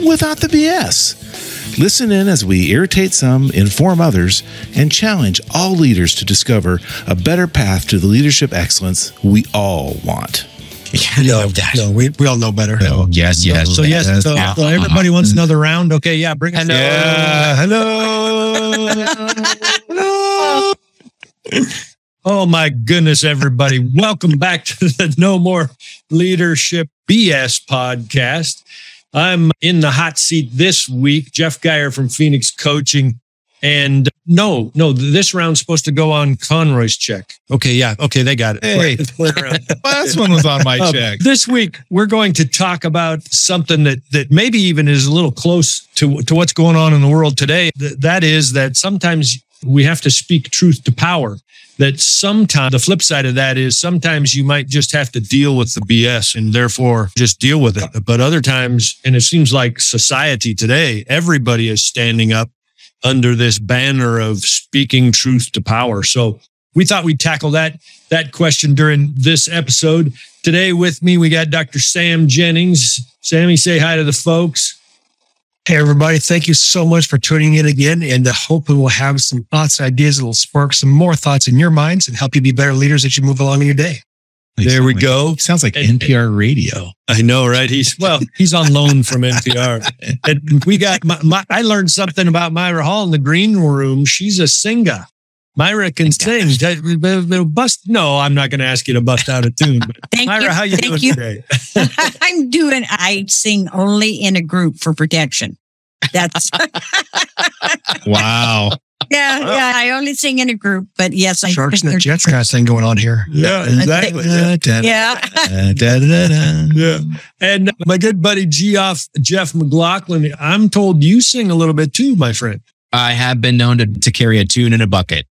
without the BS. Listen in as we irritate some, inform others, and challenge all leaders to discover a better path to the leadership excellence we all want. No, no, we, we all know better. No, yes, yes. So yes, so, Yeah. so everybody wants another round. Okay, yeah, bring us. Yeah, hello. Oh my goodness, everybody. Welcome back to the No More Leadership BS podcast. I'm in the hot seat this week. Jeff Geyer from Phoenix Coaching. And no, no, this round's supposed to go on Conroy's check. Okay, yeah. Okay, they got it. Hey. Last one was on my Uh, check. This week, we're going to talk about something that that maybe even is a little close to to what's going on in the world today. Th- that is that sometimes we have to speak truth to power. That sometimes the flip side of that is sometimes you might just have to deal with the BS and therefore just deal with it. But other times, and it seems like society today, everybody is standing up under this banner of speaking truth to power. So we thought we'd tackle that that question during this episode. Today with me, we got Dr. Sam Jennings. Sammy, say hi to the folks. Hey, everybody. Thank you so much for tuning in again. And uh, hopefully, we'll have some thoughts, ideas that will spark some more thoughts in your minds and help you be better leaders as you move along in your day. There we go. Sounds like And- NPR radio. I know, right? He's well, he's on loan from NPR. And we got my, my, I learned something about Myra Hall in the green room. She's a singer. Myra can sing. That- Bust. No, I'm not going to ask you to bust out a tune. Thank Myra, you. how you Thank doing you. today? I'm doing. I sing only in a group for protection. That's Wow. yeah, yeah. I only sing in a group, but yes, I Sharks and the there's- Jets kind of thing going on here. Yeah, exactly. Yeah, Yeah. And uh, my good buddy Geoff Jeff McLaughlin, I'm told you sing a little bit too, my friend. I have been known to, to carry a tune in a bucket,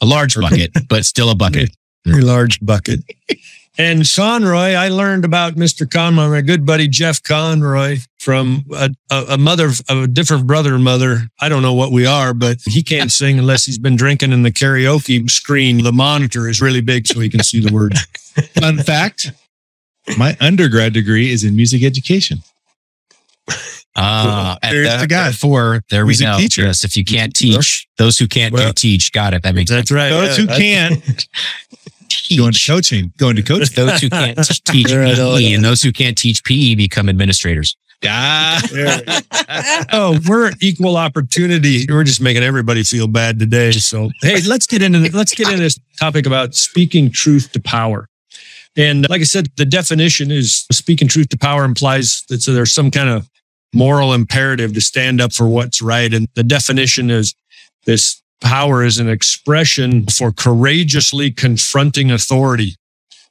a large bucket, but still a bucket. Very large bucket. And Conroy, I learned about Mr. Conroy, my good buddy Jeff Conroy, from a, a, a mother, of a different brother and mother. I don't know what we are, but he can't sing unless he's been drinking in the karaoke screen. The monitor is really big so he can see the words. Fun fact my undergrad degree is in music education. Ah, and There's the guy. therefore, there we go. teacher. Yes, if you can't teach, those who can't Well- do teach. Got it. That makes sense. That's right. Those who can't go into coaching, go into coaching. Those who can't teach PE yeah. and those who can't teach PE become administrators. Ah, oh, we're equal opportunity. We're just making everybody feel bad today. So, hey, let's get into let's get into this topic about speaking truth to power. And like I said, the definition is speaking truth to power implies that so there's some kind of moral imperative to stand up for what's right. And the definition is this power is an expression for courageously confronting authority,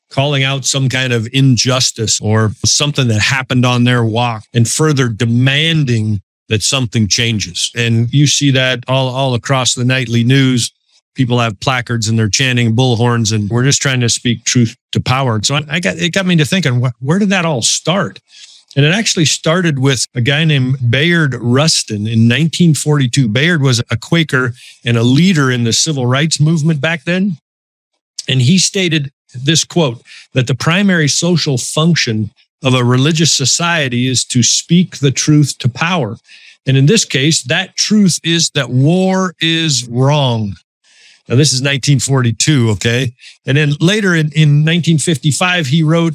calling out some kind of injustice or something that happened on their walk and further demanding that something changes. And you see that all, all across the nightly news. People have placards and they're chanting bullhorns and we're just trying to speak truth to power. And so I, I got, it got me to thinking, wh- where did that all start? And it actually started with a guy named Bayard Rustin in 1942. Bayard was a Quaker and a leader in the civil rights movement back then. And he stated this quote that the primary social function of a religious society is to speak the truth to power. And in this case, that truth is that war is wrong. Now, this is 1942, okay? And then later in, in 1955, he wrote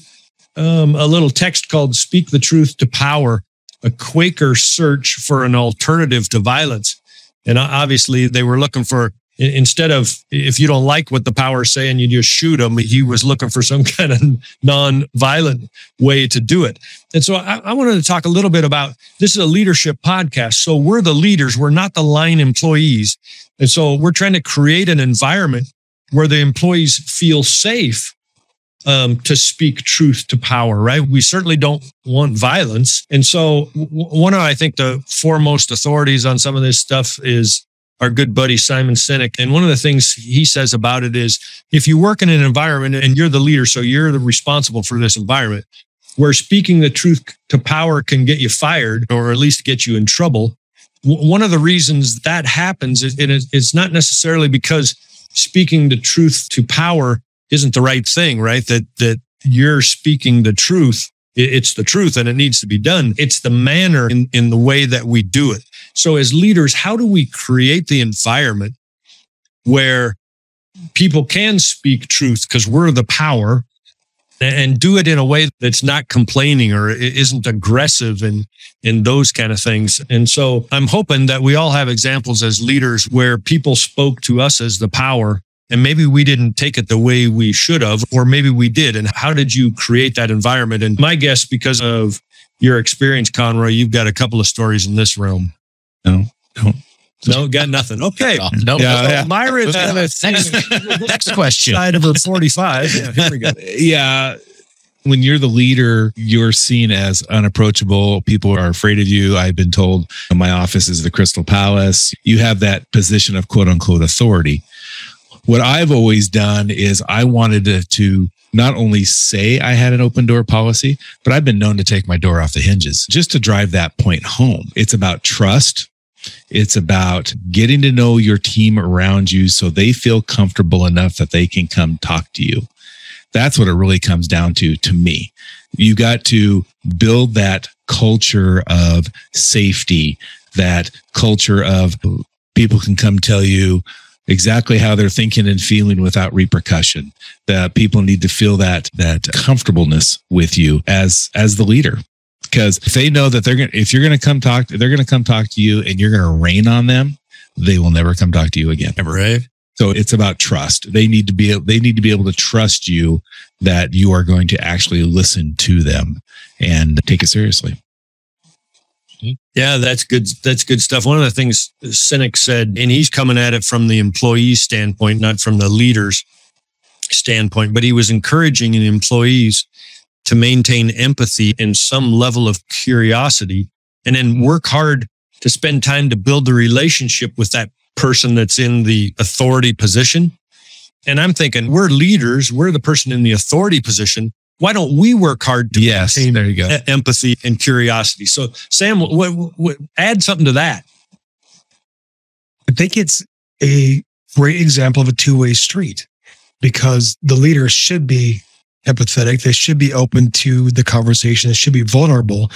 um, a little text called Speak the Truth to Power, a Quaker search for an alternative to violence. And obviously, they were looking for instead of if you don't like what the power is saying, you just shoot them. He was looking for some kind of non-violent way to do it. And so I, I wanted to talk a little bit about this is a leadership podcast. So we're the leaders, we're not the line employees. And so we're trying to create an environment where the employees feel safe um, to speak truth to power, right? We certainly don't want violence. And so, w- one of, I think, the foremost authorities on some of this stuff is our good buddy Simon Sinek. And one of the things he says about it is if you work in an environment and you're the leader, so you're the responsible for this environment, where speaking the truth to power can get you fired or at least get you in trouble. One of the reasons that happens is it's not necessarily because speaking the truth to power isn't the right thing, right? That, that you're speaking the truth. It's the truth and it needs to be done. It's the manner in, in the way that we do it. So as leaders, how do we create the environment where people can speak truth because we're the power and do it in a way that's not complaining or isn't aggressive and in those kind of things. And so I'm hoping that we all have examples as leaders where people spoke to us as the power and maybe we didn't take it the way we should have, or maybe we did. And how did you create that environment? And my guess, because of your experience, Conroy, you've got a couple of stories in this room. No, don't. No, got nothing. Okay. Oh, no, Yeah, no. yeah. Myra, uh, next, next question. side of her 45. Yeah, here we go. yeah when you're the leader you're seen as unapproachable people are afraid of you i've been told my office is the crystal palace you have that position of quote unquote authority what i've always done is i wanted to, to not only say i had an open door policy but i've been known to take my door off the hinges just to drive that point home. It's about trust. It's about getting to know your team around you so they feel comfortable enough that they can come talk to you. That's what it really comes down to to me. You got to build that culture of safety that culture of people can come tell you exactly how they're thinking and feeling without repercussion that people need to feel that that comfortableness with you as as the leader because if they know that they're going to if you're going to come talk they're going to come talk to you and you're going to rain on them they will never come talk to you again Right. so it's about trust. They need to be able they need to be able to trust you that you are going to actually listen to them and take it seriously. Yeah, that's good. That's good stuff. One of the things Sinek said, and he's coming at it from the employee's standpoint, not from the leader's standpoint, but he was encouraging employees to maintain empathy and some level of curiosity and then work hard to spend time to build the relationship with that person that's in the authority position. And I'm thinking, we're leaders, we're the person in the authority position. Why don't we work hard to Yes, maintain there you go. empathy and curiosity? So, Sam, what, what, add something to that. I think it's a great example of a two way street because the leader should be empathetic. They should be open to the conversation. They should be vulnerable.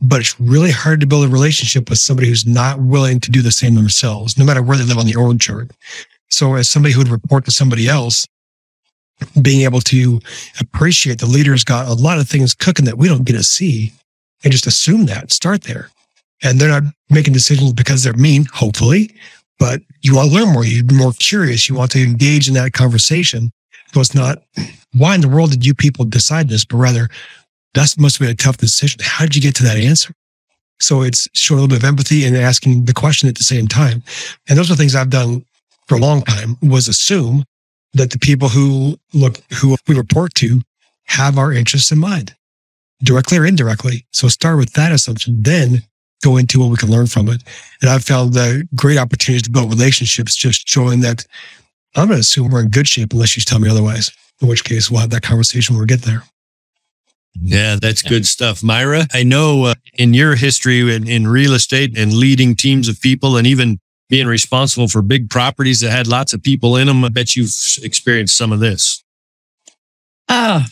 But it's really hard to build a relationship with somebody who's not willing to do the same themselves, no matter where they live on the org chart. So, as somebody who would report to somebody else, being able to appreciate the leader's got a lot of things cooking that we don't get to see and just assume that, start there. And they're not making decisions because they're mean, hopefully, but you want to learn more. You're more curious. You want to engage in that conversation. So it's not, why in the world did you people decide this? But rather, that must have been a tough decision. How did you get to that answer? So it's showing a little bit of empathy and asking the question at the same time. And those are things I've done for a long time was assume that the people who look, who we report to have our interests in mind, directly or indirectly. So start with that assumption, then go into what we can learn from it. And I've found the great opportunities to build relationships, just showing that I'm going to assume we're in good shape unless you tell me otherwise, in which case we'll have that conversation when we get there. Yeah, that's good stuff. Myra, I know uh, in your history in, in real estate and leading teams of people and even being responsible for big properties that had lots of people in them, I bet you've experienced some of this. Oh,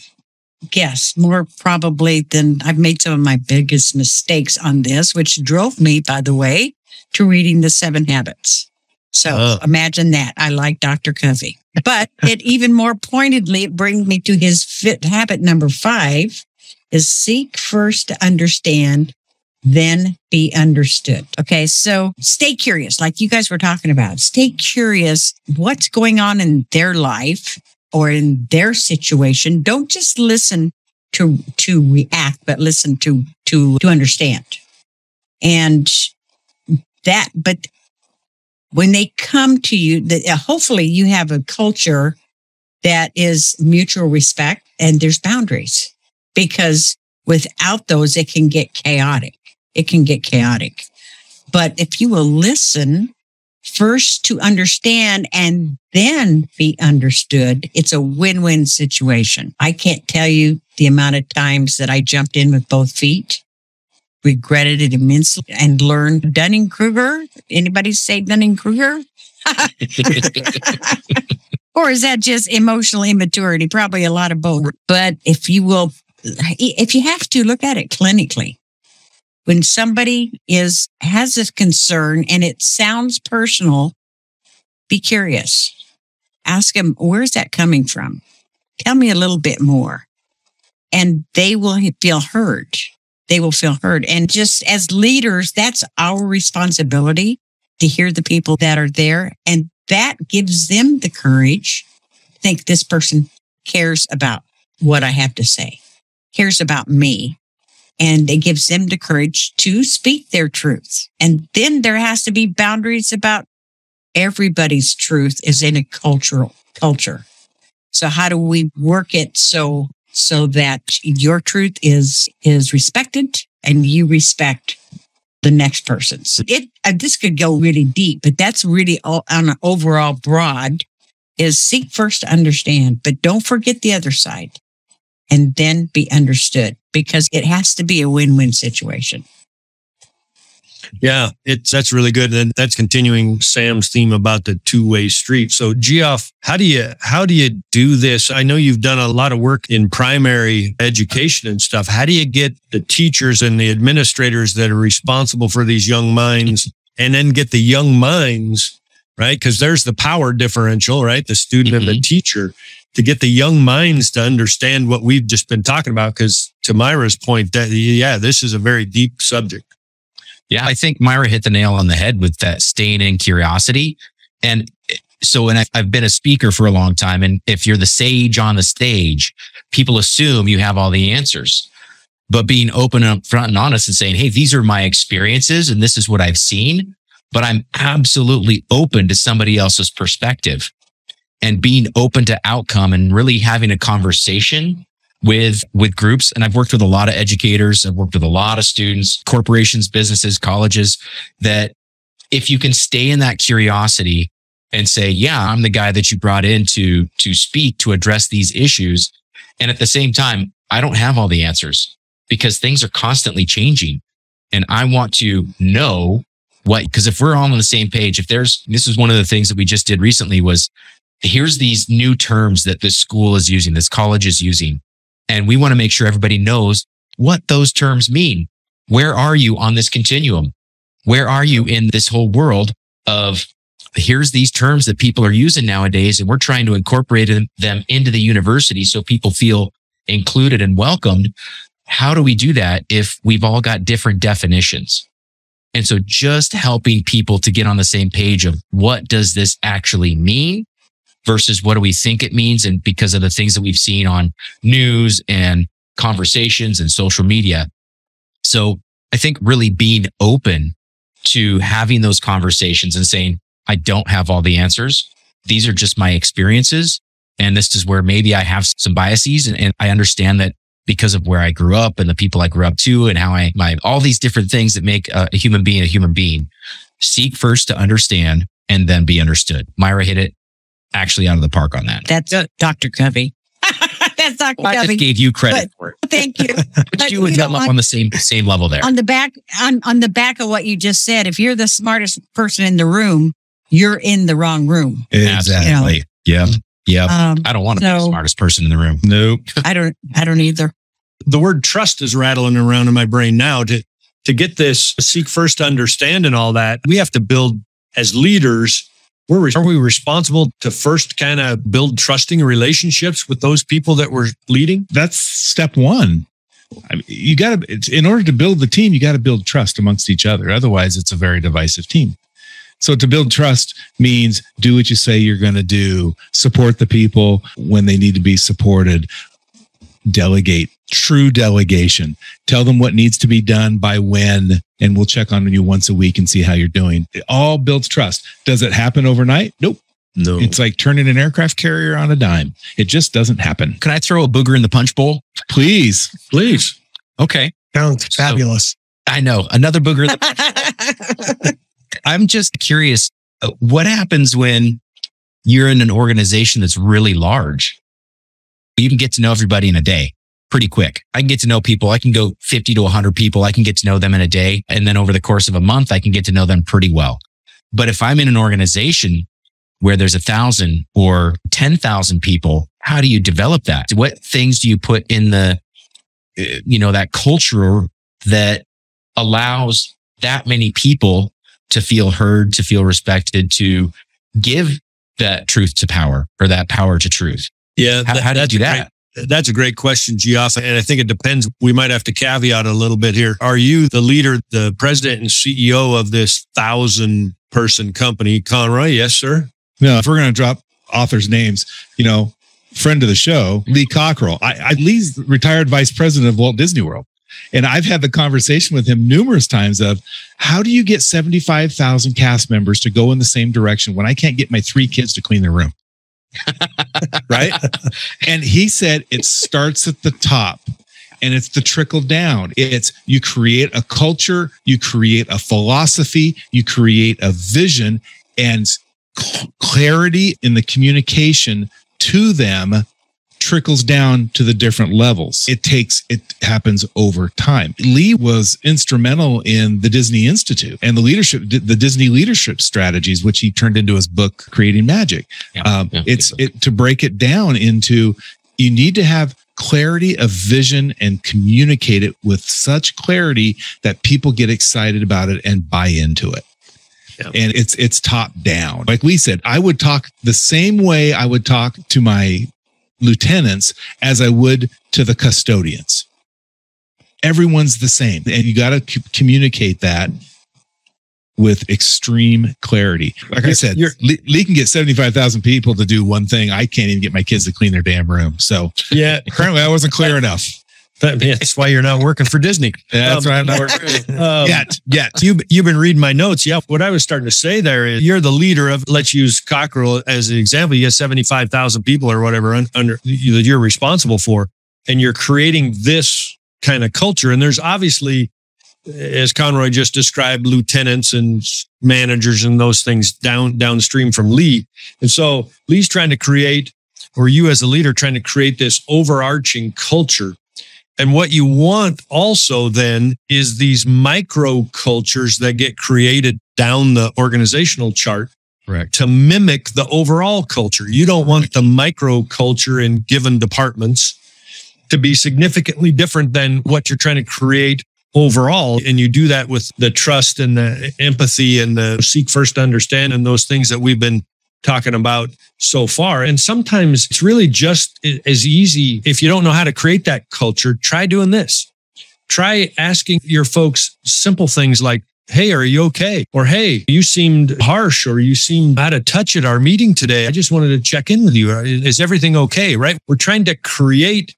yes, more probably than I've made some of my biggest mistakes on this, which drove me, by the way, to reading the seven habits. So Oh. imagine that. I like Dr. Covey, but it even more pointedly, it brings me to his fit habit number five is seek first to understand, then be understood. Okay. So stay curious, like you guys were talking about. Stay curious what's going on in their life or in their situation. Don't just listen to to react, but listen to to to understand. And that, but when they come to you, that uh, hopefully you have a culture that is mutual respect and there's boundaries because without those, it can get chaotic. It can get chaotic. But if you will listen first to understand and then be understood, it's a win-win situation. I can't tell you the amount of times that I jumped in with both feet, regretted it immensely and learned Dunning-Kruger. Anybody say Dunning-Kruger? or is that just emotional immaturity? Probably a lot of both. But if you will, if you have to look at it clinically, when somebody is has a concern and it sounds personal, be curious. Ask them, where's that coming from? Tell me a little bit more. And they will feel heard. They will feel heard. And just as leaders, that's our responsibility to hear the people that are there. And that gives them the courage think this person cares about what I have to say, cares about me. And it gives them the courage to speak their truth. And then there has to be boundaries about everybody's truth is in a cultural culture. So how do we work it so so that your truth is is respected and you respect the next person's. It uh, this could go really deep, but that's really all, on an overall broad. Is seek first to understand, but don't forget the other side, and then be understood because it has to be a win-win situation. Yeah, it's that's really good. And that's continuing Sam's theme about the two-way street. So Geoff, how do you how do you do this? I know you've done a lot of work in primary education and stuff. How do you get the teachers and the administrators that are responsible for these young minds and then get the young minds, right? Because there's the power differential, right? The student mm-hmm. and the mm-hmm. teacher to get the young minds to understand what we've just been talking about. Because to Myra's point, that yeah, this is a very deep subject. Yeah, I think Myra hit the nail on the head with that staying in curiosity. And so, and I've been a speaker for a long time. And if you're the sage on the stage, people assume you have all the answers. But being open up front and honest and saying, Hey, these are my experiences and this is what I've seen, but I'm absolutely open to somebody else's perspective and being open to outcome and really having a conversation with with groups. And I've worked with a lot of educators, I've worked with a lot of students, corporations, businesses, colleges that if you can stay in that curiosity and say, yeah, I'm the guy that you brought in to to speak to address these issues. And at the same time, I don't have all the answers because things are constantly changing. And I want to know what because if we're all on the same page, if there's this is one of the things that we just did recently was here's these new terms that this school is using, this college is using. And we want to make sure everybody knows what those terms mean. Where are you on this continuum? Where are you in this whole world of here's these terms that people are using nowadays and we're trying to incorporate them into the university so people feel included and welcomed. How do we do that if we've all got different definitions? And so just helping people to get on the same page of what does this actually mean? versus what do we think it means? And because of the things that we've seen on news and conversations and social media. So I think really being open to having those conversations and saying, I don't have all the answers. These are just my experiences. And this is where maybe I have some biases and, and I understand that because of where I grew up and the people I grew up to and how I, my, all these different things that make a, a human being a human being. Seek first to understand and then be understood. Myra hit it actually out of the park on that. That's uh, Dr. Covey. That's Dr. Well, I Covey. just gave you credit but, for it. Thank you. but you would on, on the same same level there. On the back on, on the back of what you just said, if you're the smartest person in the room, you're in the wrong room. Exactly. You know? Yep. Yep. Um, I don't want to so, be the smartest person in the room. Nope. I don't I don't either. The word trust is rattling around in my brain now to to get this seek first to understand and all that. We have to build as leaders we're, are we responsible to first kind of build trusting relationships with those people that we're leading? That's step one. I mean, you got to, in order to build the team, you got to build trust amongst each other. Otherwise, it's a very divisive team. So to build trust means do what you say you're going to do, support the people when they need to be supported, delegate, true delegation. Tell them what needs to be done by when, and we'll check on you once a week and see how you're doing. It all builds trust. Does it happen overnight? Nope. No. It's like turning an aircraft carrier on a dime. It just doesn't happen. Can I throw a booger in the punch bowl? Please. Please. Okay. Sounds fabulous. So, I know. Another booger. I'm just curious uh, what happens when you're in an organization that's really large? You can get to know everybody in a day pretty quick. I can get to know people. I can go 50 to 100 people. I can get to know them in a day. And then over the course of a month, I can get to know them pretty well. But if I'm in an organization where there's a thousand or 10,000 people, how do you develop that? What things do you put in the, uh, you know, that culture that allows that many people to feel heard, to feel respected, to give that truth to power or that power to truth? Yeah. How, how do you do that? Great, that's a great question, Geoff. And I think it depends. We might have to caveat a little bit here. Are you the leader, the president and CEO of this thousand person company, Conroy? Yes, sir. No, if we're going to drop authors' names, you know, friend of the show, Lee Cockrell. I, I Lee's retired vice president of Walt Disney World. And I've had the conversation with him numerous times of how do you get 75,000 cast members to go in the same direction when I can't get my three kids to clean their room? right. And he said it starts at the top and it's the trickle down. It's you create a culture, you create a philosophy, you create a vision, and clarity in the communication to them trickles down to the different levels. It takes, it happens over time. Lee was instrumental in the Disney Institute and the leadership, the Disney leadership strategies, which he turned into his book, Creating Magic. Yeah, um, yeah, it's it, to break it down into you need to have clarity of vision and communicate it with such clarity that people get excited about it and buy into it. Yeah. And it's it's top down. Like we said, I would talk the same way I would talk to my lieutenants as I would to the custodians. Everyone's the same. And you got to c- communicate that with extreme clarity. Like I said, Lee, Lee, can get 75,000 people to do one thing. I can't even get my kids to clean their damn room. So, yeah, apparently I wasn't clear enough. That's why you're not working for Disney. That's um, why I'm not working um, yet. Yet you you've been reading my notes. Yeah, what I was starting to say there is you're the leader of. Let's use Cockrell as an example. You have seventy five thousand people or whatever under that you're responsible for, and you're creating this kind of culture. And there's obviously, as Conroy just described, lieutenants and managers and those things down downstream from Lee. And so Lee's trying to create, or you as a leader trying to create this overarching culture and what you want also then is these micro cultures that get created down the organizational chart Correct. to mimic the overall culture. You don't want the micro culture in given departments to be significantly different than what you're trying to create overall. And you do that with the trust and the empathy and the seek first to understand and those things that we've been talking about so far. And sometimes it's really just as easy. If you don't know how to create that culture, try doing this. Try asking your folks simple things like, Hey, are you okay? Or Hey, you seemed harsh or you seemed out of touch at our meeting today. I just wanted to check in with you. Uh, is everything okay? Right. We're trying to create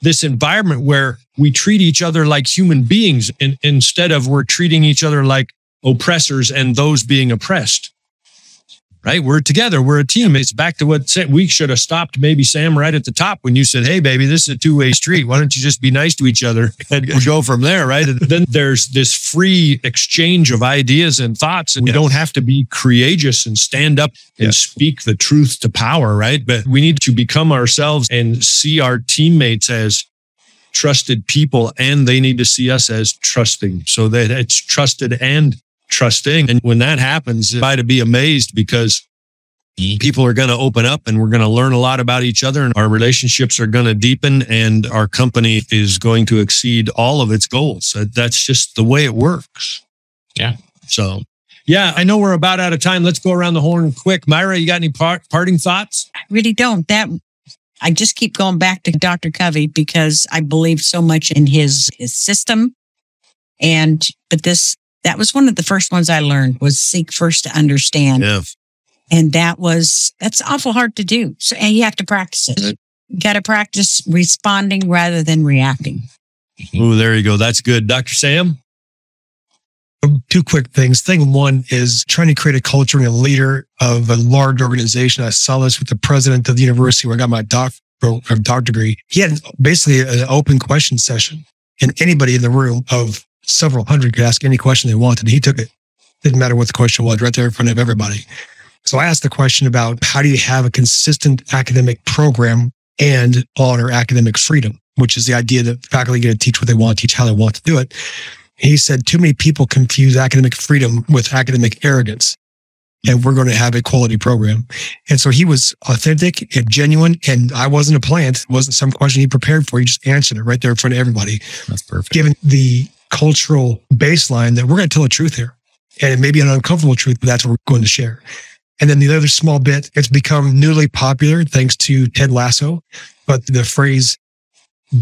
this environment where we treat each other like human beings in, instead of we're treating each other like oppressors and those being oppressed right? We're together. We're a team. It's back to what we should have stopped maybe Sam right at the top when you said, Hey, baby, this is a two way street. Why don't you just be nice to each other and go from there? Right. And then there's this free exchange of ideas and thoughts. And yes. we don't have to be courageous and stand up and yes. speak the truth to power. Right. But we need to become ourselves and see our teammates as trusted people and they need to see us as trusting so that it's trusted and trusting. And when that happens, I to be amazed because people are going to open up and we're going to learn a lot about each other and our relationships are going to deepen and our company is going to exceed all of its goals. That's just the way it works. Yeah. So, yeah, I know we're about out of time. Let's go around the horn quick. Myra, you got any part, parting thoughts? I really don't. That I just keep going back to Dr. Covey because I believe so much in his his system. And but this that was one of the first ones I learned was seek first to understand. Yeah. And that was, that's awful hard to do. So, and you have to practice it. You got to practice responding rather than reacting. Oh, there you go. That's good. Dr. Sam? Um, two quick things. Thing one is trying to create a culture and a leader of a large organization. I saw this with the president of the university where I got my doc, doc degree. He had basically an open question session and anybody in the room of several hundred could ask any question they wanted. He took it Didn't matter what the question was, right there in front of everybody. So I asked the question about how do you have a consistent academic program and honor academic freedom, which is the idea that faculty get to teach what they want, teach how they want to do it. He said too many people confuse academic freedom with academic arrogance. And we're going to have a quality program. And so he was authentic and genuine. And I wasn't a plant. It wasn't some question he prepared for. He just answered it right there in front of everybody. That's perfect. Given the cultural baseline that we're going to tell the truth here. And it may be an uncomfortable truth, but that's what we're going to share. And then the other small bit, it's become newly popular thanks to Ted Lasso. But the phrase,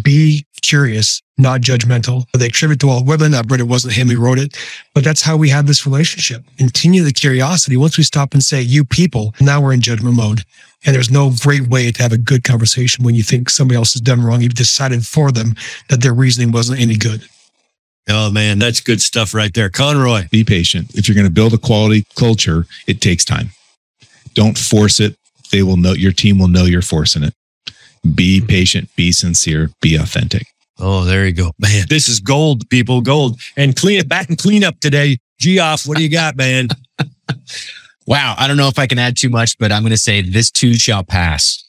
be curious, not judgmental. They attribute to Walt Whitman. I've read it wasn't him who wrote it, but that's how we have this relationship. Continue the curiosity. Once we stop and say, you people, now we're in judgment mode. And there's no great way to have a good conversation when you think somebody else has done wrong. You've decided for them that their reasoning wasn't any good. Oh man, that's good stuff right there. Conroy. Be patient. If you're going to build a quality culture, it takes time. Don't force it. They will know your team will know you're forcing it. Be patient, be sincere, be authentic. Oh, there you go. Man, this is gold, people, gold. And clean it back and clean up today. Geoff, what do you got, man? Wow. I don't know if I can add too much, but I'm going to say this too shall pass.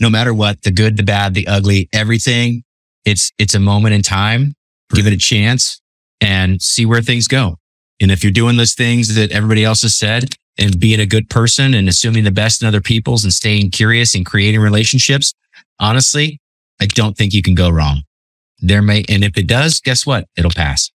No matter what, the good, the bad, the ugly, everything, it's, it's a moment in time. Give it a chance and see where things go. And if you're doing those things that everybody else has said and being a good person and assuming the best in other people's and staying curious and creating relationships, honestly, I don't think you can go wrong. There may, and if it does, guess what? It'll pass.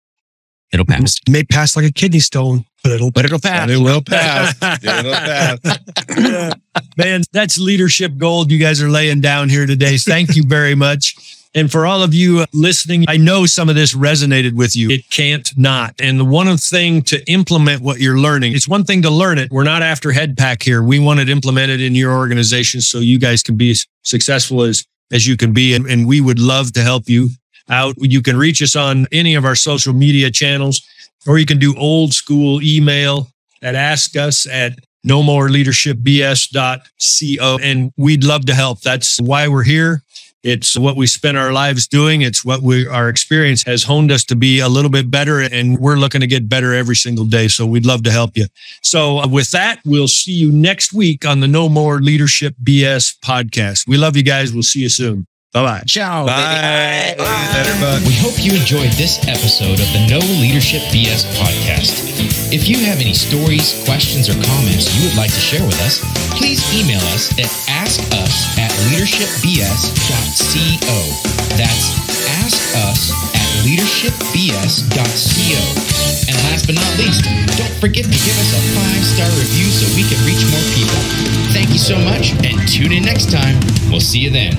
It'll pass. It may pass like a kidney stone, but it'll, But it'll pass. it will pass. It'll pass. Man, that's leadership gold you guys are laying down here today. Thank you very much. And for all of you listening, I know some of this resonated with you. It can't not. And the one thing to implement what you're learning, it's one thing to learn it. We're not after head pack here. We want it implemented in your organization so you guys can be as successful as, as you can be. And, and we would love to help you out. You can reach us on any of our social media channels, or you can do old school email at ask us at no more leadershipbs.co. And we'd love to help. That's why we're here. It's what we spend our lives doing. It's what we, our experience has honed us to be a little bit better. And we're looking to get better every single day. So we'd love to help you. So uh, with that, we'll see you next week on the No More Leadership BS podcast. We love you guys. We'll see you soon. Bye bye. Ciao. Bye. baby. We hope you enjoyed this episode of the No Leadership BS podcast. If you have any stories, questions, or comments you would like to share with us, please email us at askus at leadershipbs.co. That's askus at leadershipbs.co. And last but not least, don't forget to give us a five star review so we can reach more people. Thank you so much and tune in next time. We'll see you then.